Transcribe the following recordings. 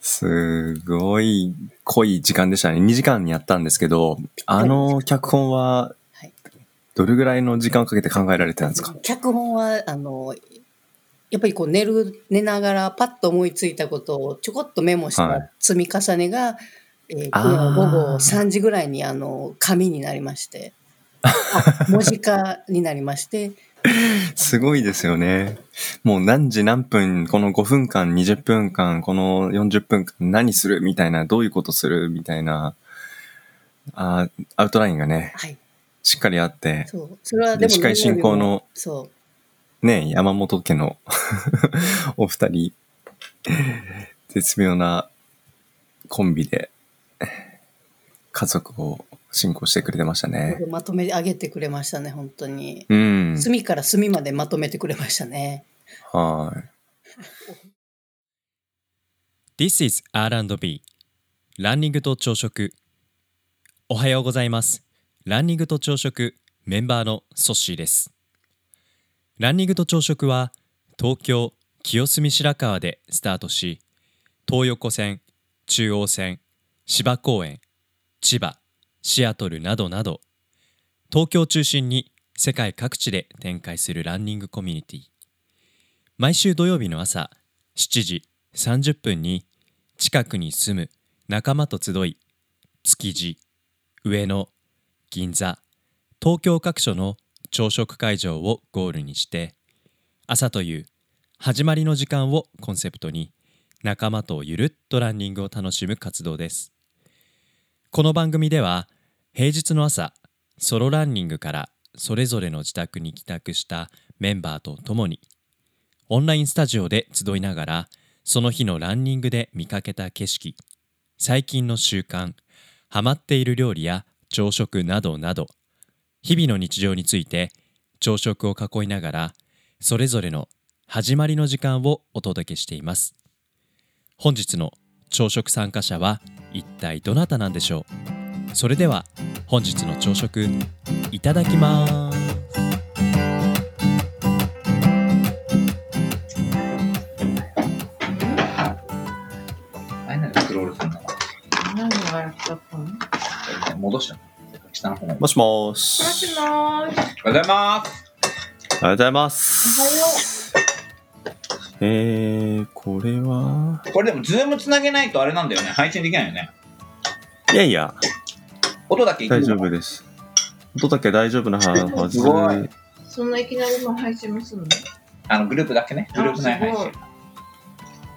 すごい濃い時間でしたね。2時間やったんですけど、あの脚本ははい、どれぐらいの時間をかけて考えられてたんですか？脚本は、あの、やっぱりこう寝る、寝ながらパッと思いついたことをちょこっとメモしはい。た積み重ねが、えーあー。昨日午後3時ぐらいにあの、紙になりまして、あ文字化になりまして、すごいですよね。もう何時何分、この5分間、20分間、この40分間何する？みたいな、どういうことする？みたいな、あーアウトラインがね、はい。しっかりあって、そう。それはでも、で司会進行のそう。ね、山本家の お二人、絶妙なコンビで家族を進行してくれてましたね。まとめ上げてくれましたね、本当に。うん。隅から隅までまとめてくれましたね。はい。This is R&B ランニングと朝食おはようございますランニングと朝食メンバーのソッシーですランニングと朝食は東京清澄白河でスタートし東横線中央線芝公園千葉シアトルなどなど東京を中心に世界各地で展開するランニングコミュニティ。毎週土曜日の朝7時30分に近くに住む仲間と集い築地上野銀座東京各所の朝食会場をゴールにして朝という始まりの時間をコンセプトに仲間とゆるっとランニングを楽しむ活動です。この番組では平日の朝ソロランニングからそれぞれの自宅に帰宅したメンバーと共にオンラインスタジオで集いながらその日のランニングで見かけた景色最近の習慣ハマっている料理や朝食などなど日々の日常について朝食を囲いながらそれぞれの始まりの時間をお届けしています。本日の朝食参加者は一体どなたなんでしょうそれでは本日の朝食いただきます戻したの下の方に。もしもーもしし。もーし。おはようございます。おはようございます。えー、これは、これでも、ズームつなげないとあれなんだよね。配信できないよね。いやいや、音だけ大丈夫です。音だけ大丈夫なはず。すごいそんないきなりもう配信もするの？あの、グループだけね。グループ内配信。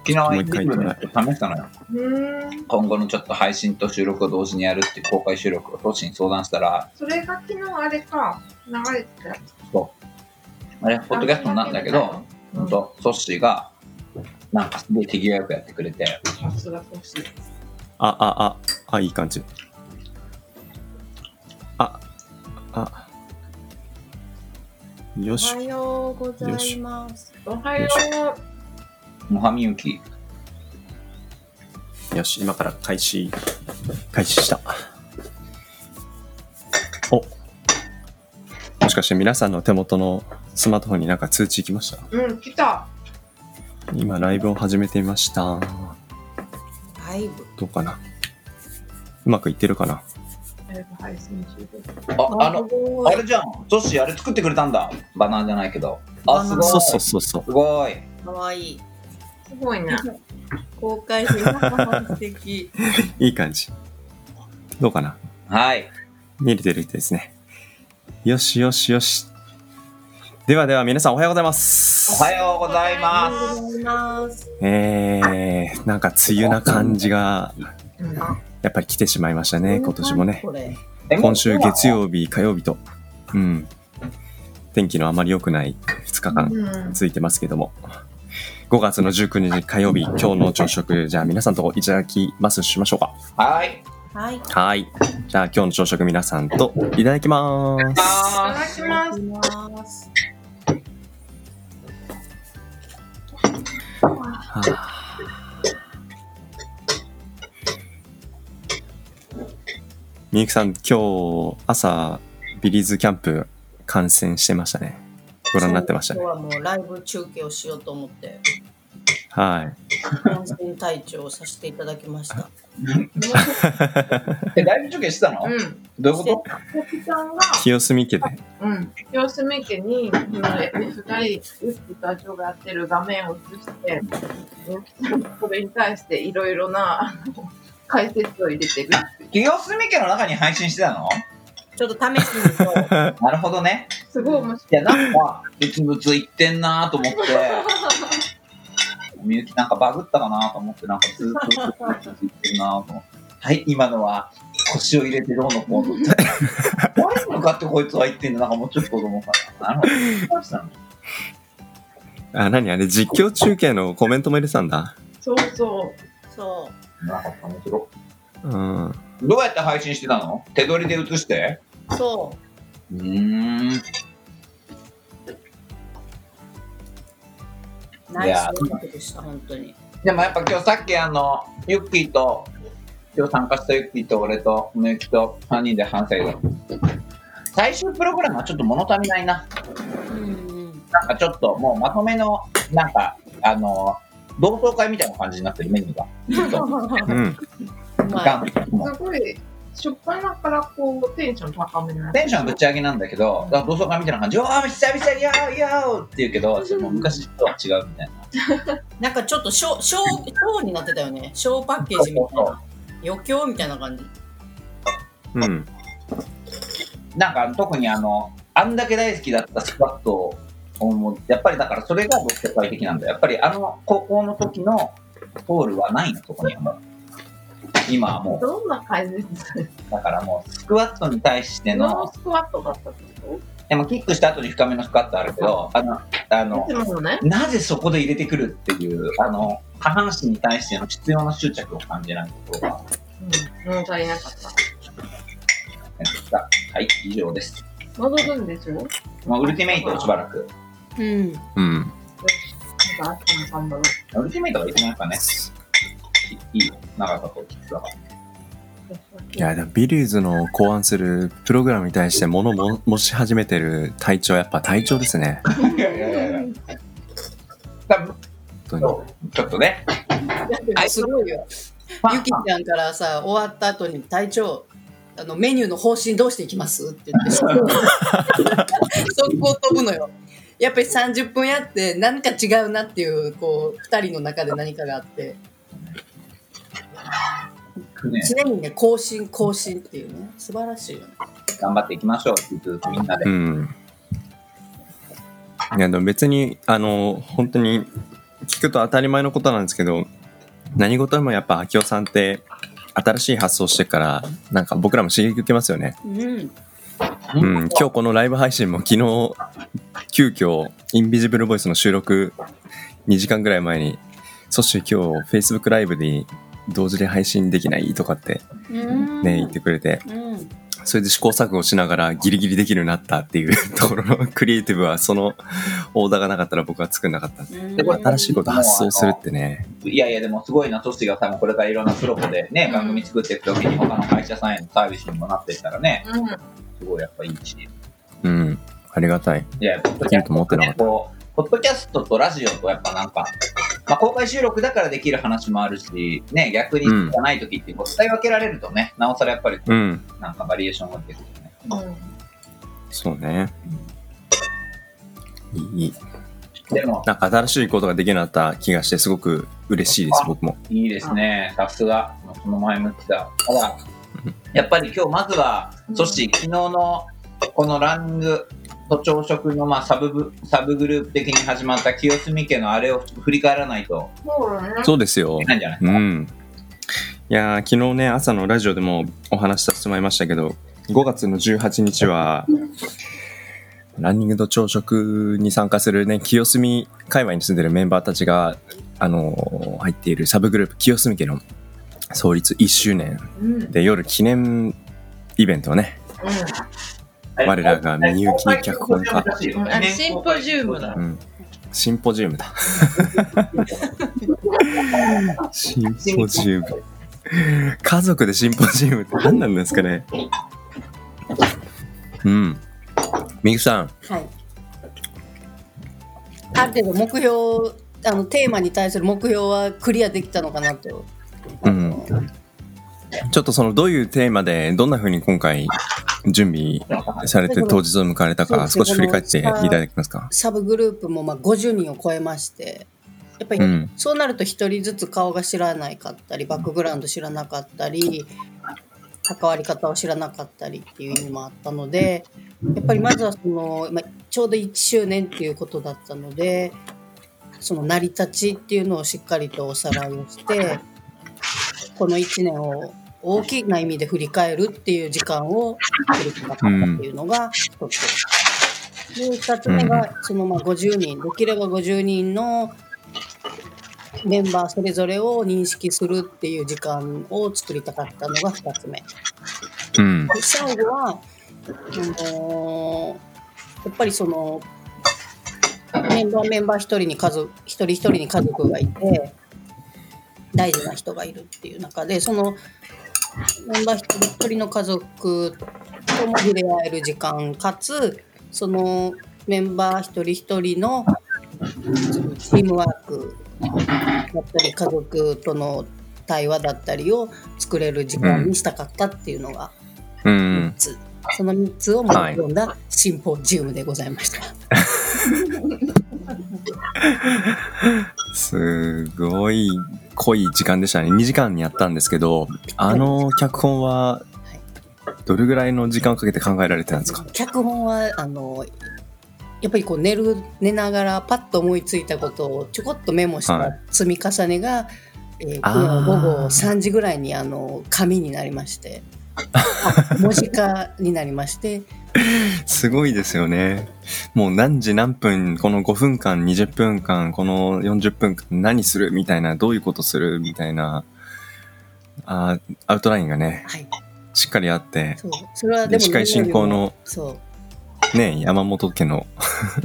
昨日、もう一回ライブで試したのよ。うーん。今後のちょっと配信と収録を同時にやるっていう公開収録をトシに相談したら、それが昨日あれか、流れてたやつ。あれ、ポッドキャストなんだけど、ほんと、ソッシーが、なんかすげえ手際よくやってくれて、さすが欲しい。あ、あ、あ、あ、いい感じ。あ、あ。よしおは。ようございます。おはよモハミユキ。よし、今から開始、開始した。おもしかして皆さんの手元のスマートフォンになんか通知来ました？う。うん、来た。今ライブを始めてみました。ライブ。どうかな？うまくいってるかな？ライブ配信中です。あ、あの、あれじゃん。ソッシー、あれ作ってくれたんだ。バナーじゃないけど。あ、すごい。そうそうそうそう。すごい。かわいい。すごいね。公開して素敵。いい感じ。どうかな？はい。見れてる人ですね。よしよしよし。ではでは皆さんおはようございます。おはようございおます。えー、なんか梅雨な感じがうん。やっぱり来てしまいましたね、今年もね。今週月曜。曜日、火曜日と、うん、天気のあまり良くない2日間うん。続いてますけども、5月の19日火曜日、今日の朝食、じゃあ皆さんといただきますしましょうか。はい。はい。はい。じゃあ今日の朝食皆さんといただきます。いたあだきます。はあみゆきさん、今日朝、ビリーズキャンプ観戦してましたね。ご覧になってましたね。今日はもうライブ中継をしようと思って。はい。感染体調をさせていただきました。え、ライブ中継してたの、うん。どういうこと？コキさんが、清澄家で。うん。清澄家に、その二人、ウッキとアジョがやってる画面を映して、それに対していろいろな、解説を入れてる。清澄家の中に配信してたの？ちょっと試しにそう。なるほどね。すごい面白い。いや、なんか、ブツブツ言ってんなと思って、みゆきなんかバグったかなと思って、なんかずっと言ってるなと思って。はい、今のは腰を入れてどうのこうのって。誰に向かってこいつは言ってんのなんかもうちょっと子供かな。なるほど。あ、何？あれ、実況中継のコメントも入れてたんだ？そうそう。そなかった面白うん。いどうやって配信してたの？手取りで映して？う。そうーん。ナイス音楽でした、本当に。でもやっぱ今日さっきあの、ユッキーと、今日参加したユッキーと俺と、みゆきと3人で話したけど、最終プログラムはちょっと物足りないな。うんうん。なんかちょっともうまとめの、なんか、あの、同窓会みたいな感じになってるメニューが。ちょっとうん。うまい。ガンもうすごい、初っ端からこう、テンション高めのやつテンションぶち上げなんだけど、だから同窓会みたいな感じ、わー、久々、やーやーって言うけど、もう昔とは違うみたいな。なんかちょっとショー、ショー、ショーになってたよね。ショーパッケージみたいな。余興みたいな感じ。うん。なんか特にあの、あんだけ大好きだったスクワットをもうやっぱりだからそれが僕世界的なんだよ。やっぱりあの高校の時のポールはないの、そこにはもう。今はもどんな感じ？ですかだからもうスクワットに対してノのー、スクワットだったってこでもキックした後に深めのスクワットあるけど、あの、あとのね。なぜそこで入れてくるっていう、あの、下半身に対しての必要な執着を感じないところが、うん。物足りなかった。はい、以上です。戻るんでしょまあ、ウルティメイトをしばらく。うん。うん。なんかあったの頑張ろう。ウルティメイトが一番やっぱね、いい。長さときつさが。いや、でもビリーズの考案するプログラムに対して物も持ち始めてる隊長はやっぱ隊長ですね。いやいやいやちょっとね。すごいよ。ゆきちゃんからさ、終わった後に隊長、あのメニューの方針どうしていきますって言って、速攻飛ぶのよ。やっぱり30分やって何か違うなっていう、こう、2人の中で何かがあって、ね、常にね、更新、更新っていうね、素晴らしいよね。頑張っていきましょうって言ってみんなでう。ん。いや、でも別に、あの、本当に聞くと当たり前のことなんですけど、何事でもやっぱ秋夫さんって新しい発想してから、なんか僕らも刺激受けますよね。うん。うん、今日このライブ配信も昨日、急遽、インビジブルボイスの収録2時間ぐらい前に、そして今日 Facebook ライブで同時で配信できないとかってうん。ね、言ってくれて、うん。それで試行錯誤しながらギリギリできるようになったっていう ところのクリエイティブはそのオーダーがなかったら僕は作んなかった。うん。で新しいこと発想するってね。いやいや、でもすごいな、トシが多分これからいろんなプロポでね、うん番組作っていくときに他の会社さんへのサービスにもなっていったらね、うん。すごいやっぱいいし。うん。ありがたい。いや、できると思ってなかったこう、ポッドキャストとラジオとやっぱなんか、まあ、公開収録だからできる話もあるし、ね、逆にうんじゃないときってこう使い分けられるとね、なおさらやっぱりうん。なんかバリエーションが出てくるね。うん。そうね。いい。でも、なんか新しいことができなった気がしてすごく嬉しいです、僕も。いいですね。さすが。その前向きだ。ただ、やっぱり今日まずは、そして昨日のこのランニングと朝食のまあサブブサブグループ的に始まった清澄家のあれを振り返らないとそうですよいけ。ないんじゃないですか。うん。いやー昨日ね、朝のラジオでもお話しさせてもらいましたけど、5月の18日は、ランニングと朝食に参加するね、清澄界隈に住んでるメンバーたちが、あのー入っているサブグループ清澄家の創立1周年うん。うん。で夜記念イベントをね、我らがみゆき脚本家シンポジウムだうん、シンポジウムだ。シンポジウム。家族でシンポジウムって何なんですかね。うん。みゆきさん、はい。ある程度目標あのテーマに対する目標はクリアできたのかなと。うんちょっとそのどういうテーマでどんな風に今回準備されて当日を迎えたか少し振り返っていただけますか？サブグループもまあ50人を超えましてやっぱりうん。そうなると1人ずつ顔が知らないかったりバックグラウンド知らなかったり関わり方を知らなかったりっていう意味もあったのでやっぱりまずはその、まあ、ちょうど1周年っていうことだったのでその成り立ちっていうのをしっかりとおさらいをしてこの1年を大きな意味で振り返るっていう時間を作りたかったっていうのが一つ。で、二つ目が、そのまあ50人、できれば50人のメンバーそれぞれを認識するっていう時間を作りたかったのが二つ目。うんで最後は、あのーやっぱりその、メンバーメンバー一人に家族、一人一人に家族がいて、大事な人がいるっていう中で、そのメンバー一人一人の家族とも触れ合える時間、かつ、そのメンバー一人一人のチームワークだったり、家族との対話だったりを作れる時間にしたかったっていうのがう3んつ、その3つを盛り込んだシンポジウムでございました。すごい濃い時間でしたね。2時間にやったんですけどあの脚本はどれぐらいの時間をかけて考えられてたんですか？脚本はあのやっぱりこう寝る寝ながらパッと思いついたことをちょこっとメモしたはい。積み重ねが、えーあー。午後3時ぐらいにあの紙になりまして。あ文字化になりまして。すごいですよね。もう何時何分、この5分間、20分間、この40分間何する？みたいな、どういうことする？みたいな、あーアウトラインがね、はい。しっかりあって、そう。それはでもで司会進行のそう。ね、山本家の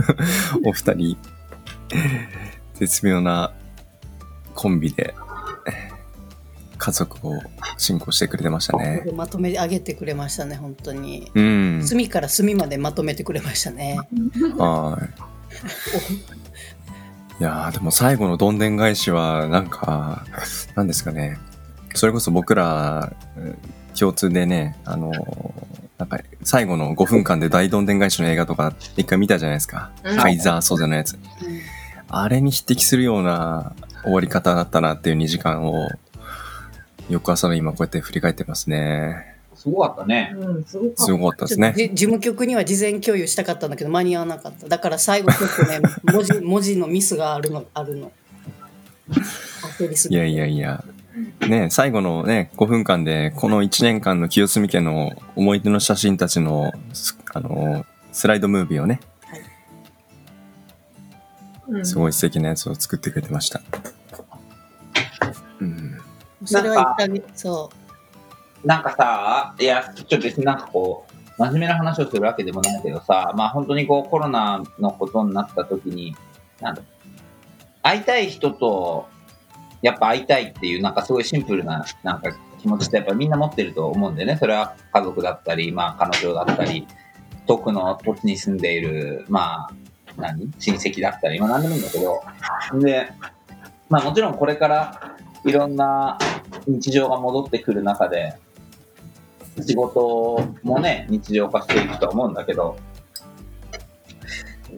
お二人、絶妙なコンビで、家族を進行してくれてましたね。まとめ上げてくれましたね本当にうん。隅から隅までまとめてくれましたね。はい。いやーでも最後のどんでん返しは、なんか、なんですかね。それこそ僕ら、うん共通でね、あのーなんか、最後の5分間で大どんでん返しの映画とか一回見たじゃないですか。うんカイザー・ソゼのやつ。あれに匹敵するような終わり方だったなっていう2時間を、翌朝の今こうやって振り返ってますね。すごかったね。うん、すごかすっごかったですね。事務局には事前共有したかったんだけど間に合わなかった。だから最後ちょっとね 文字文字のミスがあるのあるの。焦りすぎていやいやいや。ね最後のね、5分間で、この1年間の清澄家の思い出の写真たちの、すあの、スライドムービーをね、た。うんすごい素敵なやつを作ってくれてました。うん。それはそなんかさ、いや、ちょっと別になんかこう、真面目な話をするわけでもないけどさ、まあ本当にこうコロナのことになった時に、なんだ、会いたい人と、やっぱ会いたいっていう、なんかすごいシンプルな、なんか気持ちってやっぱみんな持ってると思うんだよね。それは家族だったり、まあ彼女だったり、遠くの土地に住んでいる、まあ、何？親戚だったり、まあ何でもいいんだけど、で、まあもちろんこれからいろんな日常が戻ってくる中で、仕事もね、日常化していくとは思うんだけど、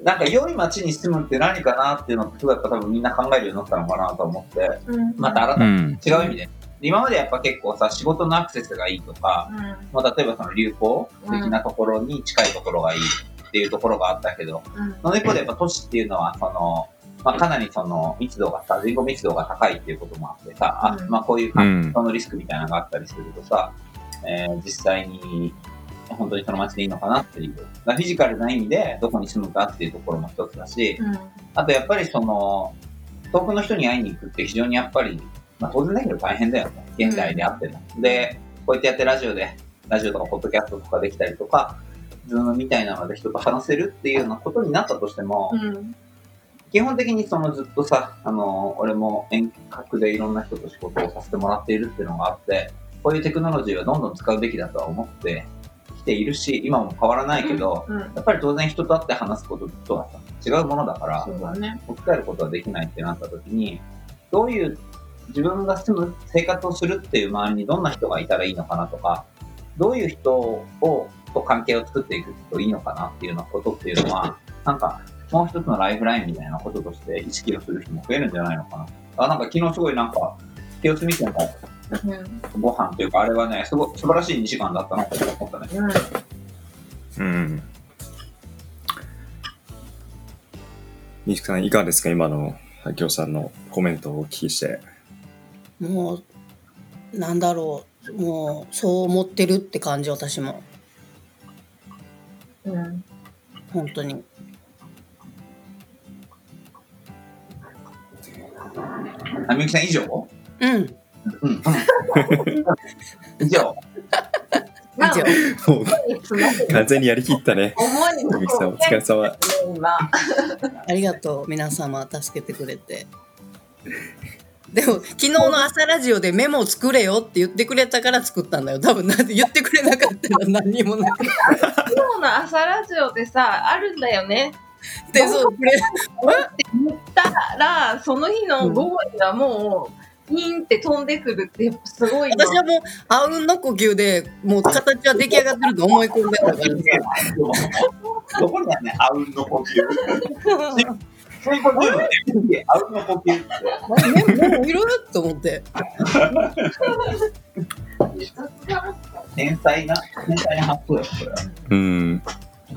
なんか良い街に住むって何かなっていうのって、すごいやっぱ多分みんな考えるようになったのかなと思って、うんまた改めうん。て違う意味で。今までやっぱ結構さ、仕事のアクセスがいいとか、うんまあ、例えばその流行的なところに近いところがいいっていうところがあったけど、うんその一方でやっぱ都市っていうのは、その、まあ、かなりその密度がさ、人口密度が高いっていうこともあってさ、あうんまあこういううん。そのリスクみたいなのがあったりするとさ、えー実際に本当にその街でいいのかなっていう。フィジカルな意味でどこに住むかっていうところも一つだし、うんあとやっぱりその、遠くの人に会いに行くって非常にやっぱり、まあ当然だけど大変だよね。現代であっても。で、こうやってやってラジオで、ラジオとかポッドキャストとかできたりとか、ズームみたいなので人と話せるっていうようなことになったとしても、うん基本的にそのずっとさ、あの、俺も遠隔でいろんな人と仕事をさせてもらっているっていうのがあって、こういうテクノロジーはどんどん使うべきだとは思ってききているし、今も変わらないけど、うん。やっぱり当然人と会って話すこととはさ違うものだから、そうだね。置き換えることはできないってなった時に、どういう自分が住む生活をするっていう周りにどんな人がいたらいいのかなとか、どういう人をと関係を作っていくといいのかなっていうようなことっていうのは、なんかもう一つのライフラインみたいなこととして意識をする人も増えるんじゃないのかな。あなんか昨日すごいなんか、清澄家のうん。ご飯というか、あれはね、すごい素晴らしい2時間だったなって思ったね。うん。うん。西木さん、いかがですか？今の、はきょうさんのコメントをお聞きして。もうなんだろうもうそう思ってるって感じ私もうん。本当にあみゆきさん以上？うんうん。以上。ま あ以上もう、完全にやりきったね。思いみゆきさん、お疲れ様。今。ありがとう皆様助けてくれてでも昨日の朝ラジオでメモを作れよって言ってくれたから作ったんだよ多分なんて言ってくれなかったら何にもなくて今日の朝ラジオでさ、あるんだよね。でそうこれって言ったら、その日の午後にはもう、ピンって飛んでくるって、やっぱすごいな。私はもうあうんの呼吸でもう形は出来上がってると思い込んでたからどこだよね、あうんの呼吸。そういうことだよね。あうんの呼吸って。さメモいると思って 天才な、天才な発想よ、これは。うん。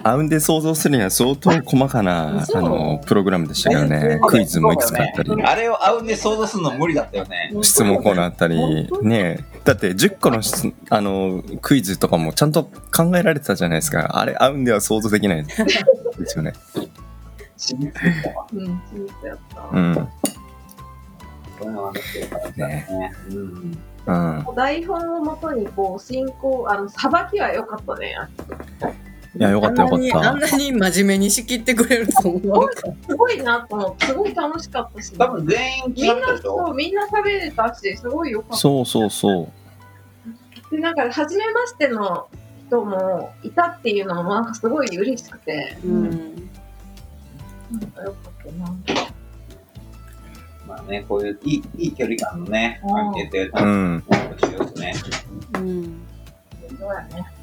アウンで想像するには相当細かな、あの、プログラムでしたよね。クイズもいくつかあったり。あれをあうんで想像するの無理だったよね。質問コーナーあったり、ねえだって10個の質あのクイズとかもちゃんと考えられてたじゃないですか。あれ、合うんでは想像できないですよね。うん。うん。うん。台本をもとにこう進行あのさばきは良かったね。いや、よかったよかった。あんなに真面目に仕切ってくれると思う すごいなと思ってすごい楽しかったし。多分全員みんな決まったでしょそうみんな喋れたしすごい良かった。そうそうそう。でなんか初めましての人もいたっていうのもなんかすごい嬉しくて。うんなんか良かったな。まあね、こういういいいい距離感のね、うん関係ってうん。欲しいですね。うんそうやね。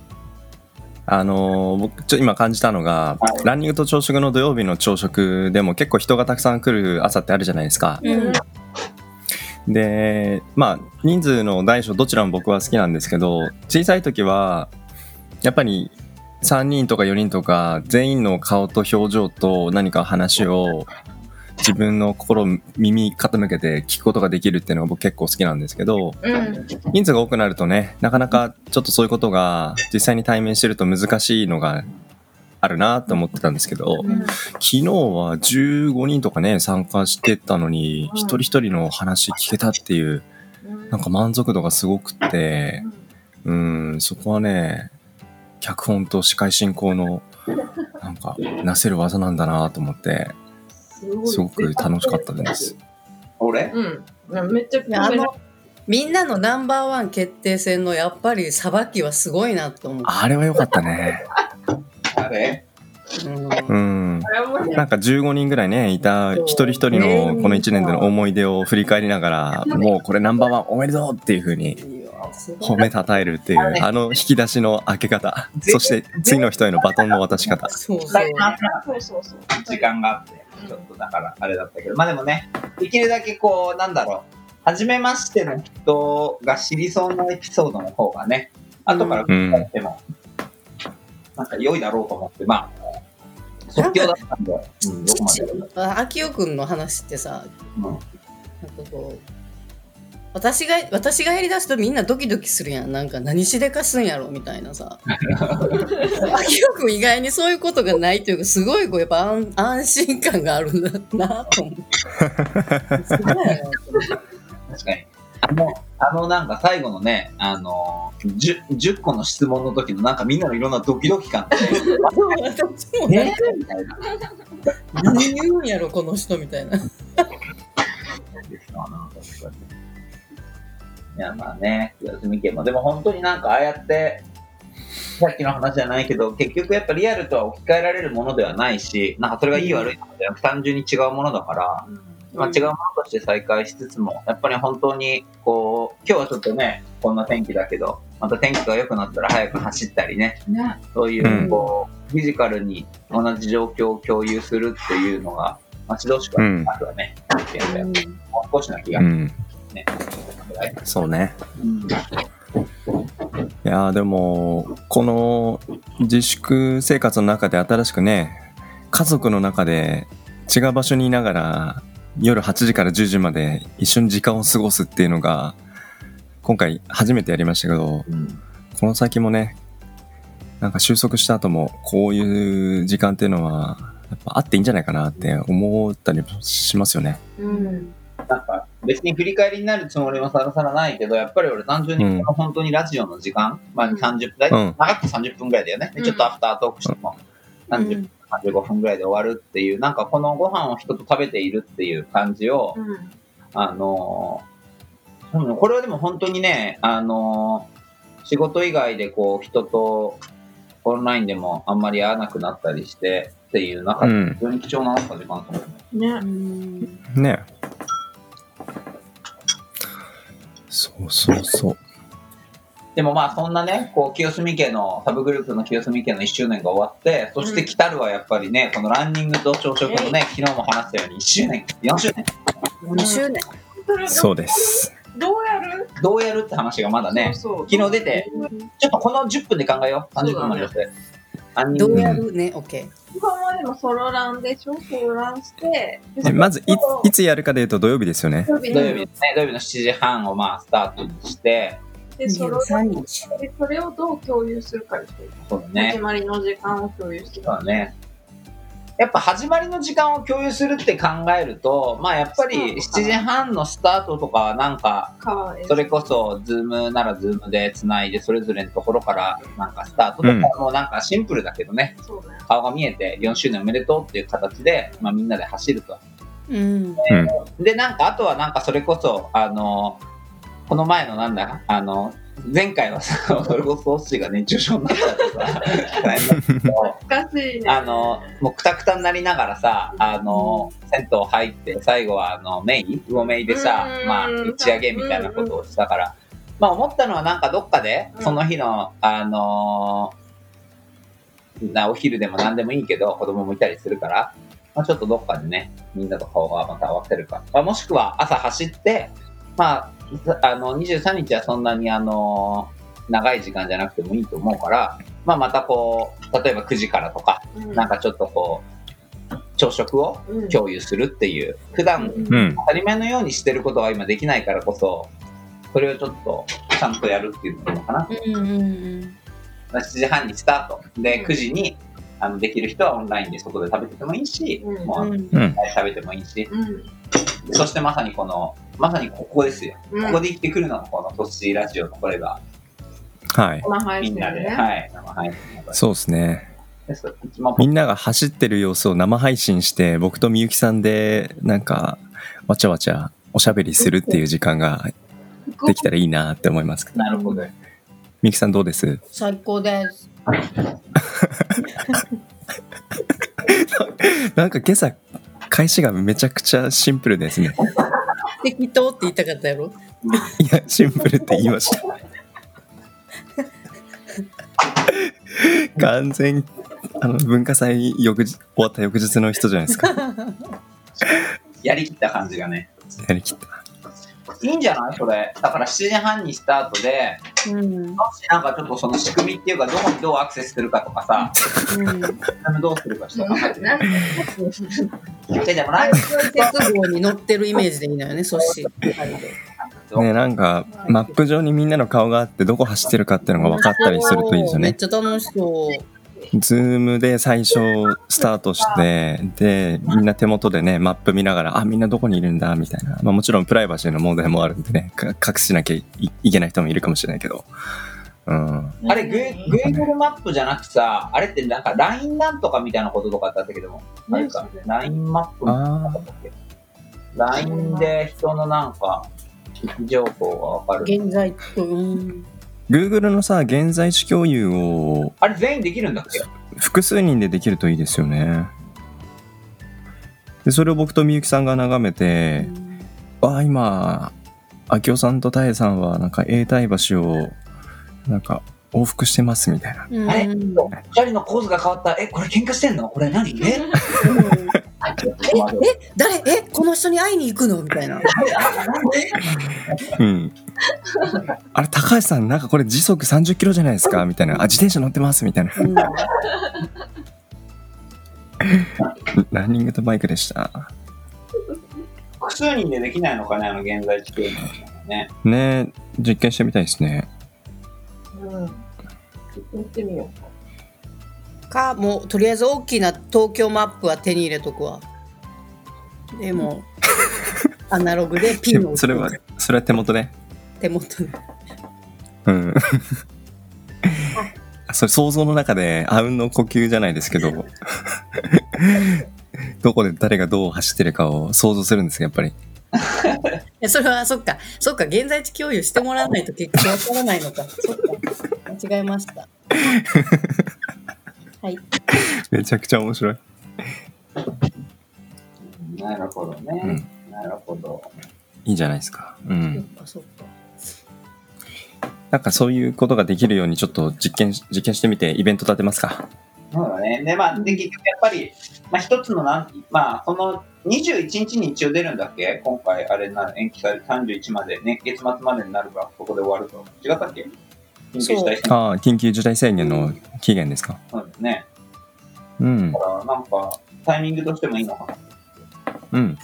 あのー僕ちょ今感じたのが、はいランニングと朝食の土曜日の朝食でも結構人がたくさん来る朝ってあるじゃないですか。うんで、まあ、人数の大小どちらも僕は好きなんですけど、小さい時は、やっぱり3人とか4人とか、全員の顔と表情と何か話を自分の心、耳傾けて聞くことができるっていうのが僕結構好きなんですけど、うん。人数が多くなるとね、なかなかちょっとそういうことが実際に対面してると難しいのがあるなと思ってたんですけど、うん昨日は15人とかね、参加してたのに、うん一人一人の話聞けたっていう、なんか満足度がすごくって、うん、そこはね、脚本と司会進行の、なんか、なせる技なんだなと思って、すごく楽しかったです。俺？うん。めっちゃあのみんなのナンバーワン決定戦のやっぱりさばきはすごいなと思う。あれは良かったね。あれ？うん。なんか15人ぐらいね、いた一人一人のこの1年での思い出を振り返りながら、もうこれナンバーワンおめでとうっていう風にいやすごい。褒めたたえるっていう、あの引き出しの開け方、そして次の人へのバトンの渡し方。そうそう。そうそうそう。時間があって、ちょっとだからあれだったけど、まあでもね、できるだけこう、なんだろう、初めましての人が知りそうなエピソードの方がね、後から振り返っても、なんか良いだろうと思って、まあ、即興だったんで、うん、どこまであ秋代くんの話ってさ、うん。なんかこう私が私がやりだすとみんなドキドキするやん。なんか何しでかすんやろみたいなさ。秋代くん意外にそういうことがないというかすごいこうやっぱ安安心感があるんだなと思って確かに。あの、あのなんか最後のね、あの10、10個の質問の時のなんかみんなのいろんなドキドキ感って、私も。何言うんやろこの人みたいなや、まあね、休み家も、でも本当になんかああやって、さっきの話じゃないけど、結局やっぱリアルとは置き換えられるものではないし、なんかそれがいい悪いとかじゃなく単純に違うものだから、まあ、違うものとして再開しつつも、やっぱり本当に、こう、今日はちょっとね、こんな天気だけど、また天気が良くなったら早く走ったりね、ね。そういうう、ん。こう、フィジカルに同じ状況を共有するっていうのが、待ち遠しくはなくはね、現在もう少しな気がうん。ね。そうね。うんいやーでも、この自粛生活の中で新しくね、家族の中で違う場所にいながら夜8時から10時まで一緒に時間を過ごすっていうのが、今回初めてやりましたけど、この先もね、なんか収束した後もこういう時間っていうのは、やっぱあっていいんじゃないかなって思ったりしますよね。うん。なんか別に振り返りになるつもりもさらさらないけど、やっぱり俺単純にこの本当にラジオの時間、まあうん30分、うん長くて30分ぐらいだよね。でちょっとアフタートークしても30分、35分ぐらいで終わるっていう、なんかこのご飯を人と食べているっていう感じを、うん。あのーうんこれはでも本当にね、あのー仕事以外でこう人とオンラインでもあんまり会わなくなったりしてっていう中でうん非常に貴重な時間だと思う。ね。うんねそうそうそう。でもまあそんなね、こう清澄家の、サブグループの清澄家の1周年が終わって、そして来たるはやっぱりね、このランニングと朝食のね、昨日も話したように1周年、4周年、4周年。そうです。どうやる？どうやる？って話がまだね、そうそう。昨日出て、ちょっとこの10分で考えよう、30分までして。ランニングどうやるね、OK。今までもソロランでしょ？ソロランして。でまずいつ、いつやるかでいうと土曜日ですよね。土曜日土曜日ですね、土曜日の7時半をまあスタートにして、で、ソロラン23日。でそれをどう共有するかですね始。まりの時間を共有してそうだね。やっぱ始まりの時間を共有するって考えると、まあやっぱり7時半のスタートとかはなんか。それこそ、ズームならズームでつないで、それぞれのところから、なんかスタートとか、うんもうなんかシンプルだけどね。顔が見えて4周年おめでとうっていう形で、まあみんなで走ると。うん。で、なんか、あとはなんかそれこそ、あの、この前のなんだ、あの、前回はさ、それこそソースが熱中症になったとか、大変だったけど懐かしいね。あの、もうくたくたになりながらさ、あの、銭湯入って、最後はあの、メイ魚メイでさう、んまあ、打ち上げみたいなことをしたから、まあ思ったのはなんかどっかで、うんその日の、あのーなお昼でも何でもいいけど、子供もいたりするから、まあちょっとどっかでね、みんなと顔がまた合わせるか。まあ、もしくは朝走って、まあ、あの、23日はそんなにあの長い時間じゃなくてもいいと思うから、まあまたこう、例えば9時からとか、うんなんかちょっとこう、朝食をうん共有するっていう、普段うん。当たり前のようにしてることは今できないからこそ、それをちょっとちゃんとやるっていうのかな。うんうんうん。7時半にスタート。で、うん9時にあのできる人はオンラインで外で食べててもいいし、うんもううんうん。食べてもいいし、うん。そしてまさにこの、まさにここですよ。うんここで生きてくるのがこのトッシーラジオのこれが、はい。生配信みんなで、ね。はい、生配信のこれそうですね。です。一番みんなが走ってる様子を生配信して、僕とみゆきさんで、なんか、わちゃわちゃおしゃべりするっていう時間ができたらいいなって思いますけど。なるほど。みゆきさんどうです？最高です。なんか今朝、開始がめちゃくちゃシンプルですね。適当って言いたかったやろ？いや、シンプルって言いました。完全に、あの、文化祭翌日、終わった翌日の人じゃないですか。やりきった感じがね。やりきった。いいんじゃないそれ？だから7時半にスタートで、うん。もしなんかちょっとその仕組みっていうか、どこにどうアクセスするかとかさ、うん。どうするかちょっと考えてなんね。かででもなんか鉄棒に乗ってるイメージでいいのよね、そし。ね、なんか、マップ上にみんなの顔があって、どこ走ってるかっていうのが分かったりするといいですよね。めっちゃ楽しそう。ズームで最初スタートして、で、みんな手元でね、マップ見ながら、あ、みんなどこにいるんだ、みたいな。まあもちろんプライバシーの問題もあるんでね、か隠しなきゃいいけない人もいるかもしれないけど。うん。あれ、グー Google マップじゃなくさ、あれってなんか LINE なんとかみたいなこととかってあったけども、LINE マップみたいなったっけ ?LINE で人のなんか、位置情報がわかる。現在と、うん。Google のさ、現在地共有をあれ全員できるんだっけ？複数人でできるといいですよね。でそれを僕とみゆきさんが眺めて、ああ、今、明夫さんとたえさんは、なんか永代橋を、なんか往復してますみたいな。うん。あれうん二人の構図が変わった。え、これ喧嘩してんの？これ何？え？え、誰？え、この人に会いに行くの？みたいな。うん。あれ、高橋さん、なんかこれ時速30キロじゃないですかみたいな。あ、自転車乗ってますみたいな。うん ランニングとバイクでした。複数人でできないのかね、あの現在地形のね。ね実験してみたいですね。うん。行ってみよか、もうとりあえず大きな東京マップは手に入れとくわ。でも、アナログでピンをそれは、それは手元で。手元で。うん。それ想像の中で、あうんの呼吸じゃないですけど、どこで誰がどう走ってるかを想像するんですよ、やっぱり。それはそっか、そっか、現在地共有してもらわないと結局わからないのか。そっか、間違えました。はい。めちゃくちゃ面白い。なるほどね。うんなるほど。いいじゃないですか。うそっん。か、そっか。なんかそういうことができるようにちょっと実験し、実験してみてイベント立てますか？そうだね。で、まあ、で、結局やっぱり、まあ、一つのなん、まあ、その、21日に一応出るんだっけ？今回、あれになる、延期されて31まで、ね、月末までになるから、そこで終わると。違ったっけ？緊急事態宣言。ああ、緊急事態宣言の期限ですか。そうですね。うんだ。から、なんか、タイミングとしてもいいのかな。うん。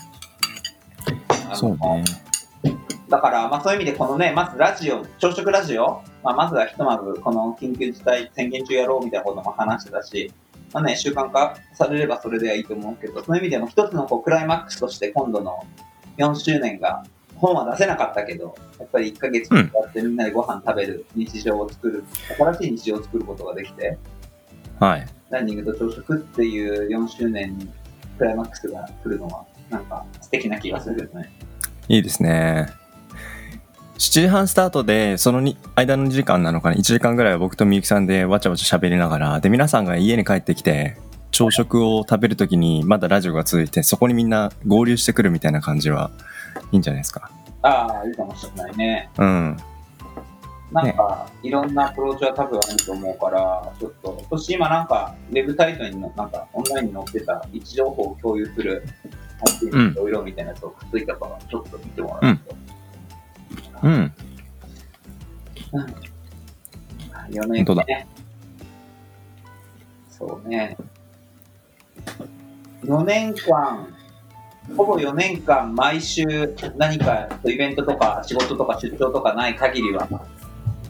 そうね。だから、まあそういう意味で、このね、まずラジオ、朝食ラジオ、まあまずはひとまず、この緊急事態宣言中やろうみたいなことも話してたし、まあね、習慣化されればそれではいいと思うけど、その意味でも一つのこうクライマックスとして今度の4周年が、本は出せなかったけど、やっぱり1ヶ月やってみんなでご飯食べる日常を作る、新しい日常を作ることができて、はい。ランニングと朝食っていう4周年にクライマックスが来るのは、なんか素敵な気がするよね。いいですね。7時半スタートで、そのに間の2時間なのかな、1時間ぐらいは僕とみゆきさんでわちゃわちゃ喋りながら、で、皆さんが家に帰ってきて、朝食を食べるときにまだラジオが続いて、そこにみんな合流してくるみたいな感じはいいんじゃないですか？ああ、いいかもしれないね。うん。なんか、いろんなアプローチは多分あると思うから、ちょっと、そして今なんか、ウェブサイトにの、なんか、オンラインに載ってた位置情報を共有する、発いろいろみたいなやつをくっついたから、ちょっと見てもらうと。うん。4年本当だね。そうね。4年間、ほぼ4年間、毎週何かイベントとか仕事とか出張とかない限りは、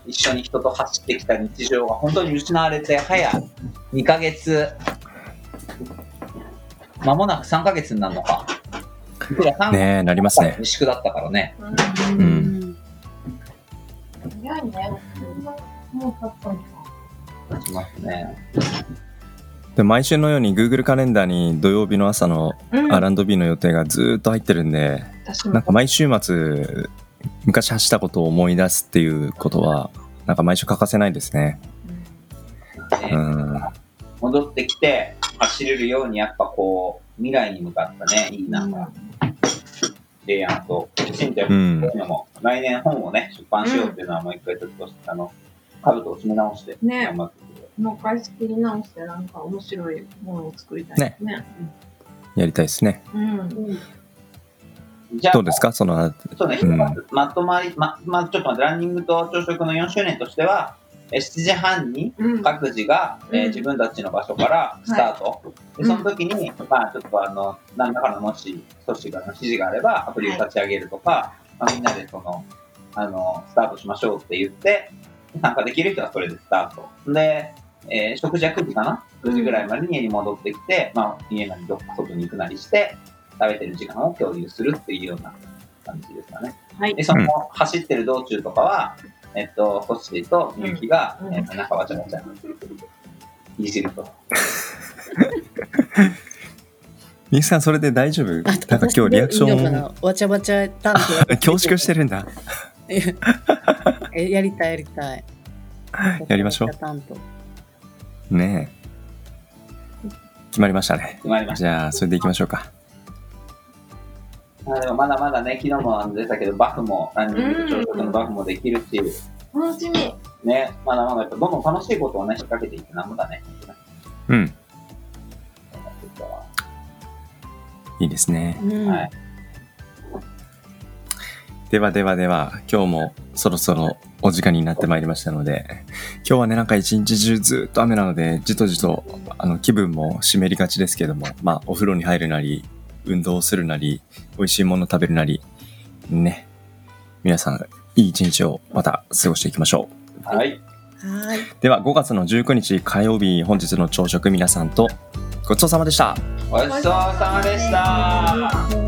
一緒に人と走ってきた日常が本当に失われて、早2ヶ月、間もなく3ヶ月になるのか。いくら3ねえ、なりますね。自粛だったからね。う。うんん。早いね。もう経ったのか。しますね。で毎週のように Google カレンダーに土曜日の朝のうん R&B の予定がずーっと入ってるんで、私もなんか毎週末、昔走ったことを思い出すっていうことは、なんか毎週欠かせないですね。ねうん。戻ってきて走れるようにやっぱこう未来に向かったねいいなんか提案ときちんとやっぱこううんいうのも来年本をね出版しようっていうのはもう一回ちょっとあの兜を詰め直してね。頑張ってく。れもう一回仕切り直してなんか面白いものを作りたいですね。やりたいですね。うん。じゃあどうですか？その、そうね、うん。まとまりままずちょっと待ってランニングと朝食の4周年としてはえ7時半にうん。各自が、えーうん。自分たちの場所からスタート、でその時に、まあちょっとあの何らかのもし組織がの指示があればアプリを立ち上げるとか、まあ、みんなでそのあのスタートしましょうって言って参加できる人はそれでスタート。で、えー食事は9時かな？9時ぐらいまでに家に戻ってきて、まあ、家なりどっか外に行くなりして食べてる時間を共有するっていうような感じですかね。はい。で、。その走ってる道中とかは、えっと、ソッシーとみゆきが、うんえっと、なんかわちゃわちゃ、いじると。みゆきさんそれで大丈夫？なんかあ今日リアクショいいのかンなわちゃわちゃ担当恐縮してるんだ。えやりたいやりたい。やりましょう担当ねえ。決まりましたね。決まりましじゃあ、それでいきましょうか。た。あでもまだまだね、昨日も出たけど、バフも、ランニング朝食のバフもできるし、楽しみ。ね、まだまだやっぱどんどん楽しいことをね、仕掛けていってなんぼだね。うん。いいですね。うんはいではではでは、今日もそろそろお時間になってまいりましたので、今日はね、なんか一日中ずっと雨なので、じとじと、あの、気分も湿りがちですけども、まあ、お風呂に入るなり、運動するなり、美味しいもの食べるなり、ね。皆さん、いい一日をまた過ごしていきましょう。はい。はい。では、5月の19日火曜日、本日の朝食皆さんとごちそうさまでした。ごちそうさまでした。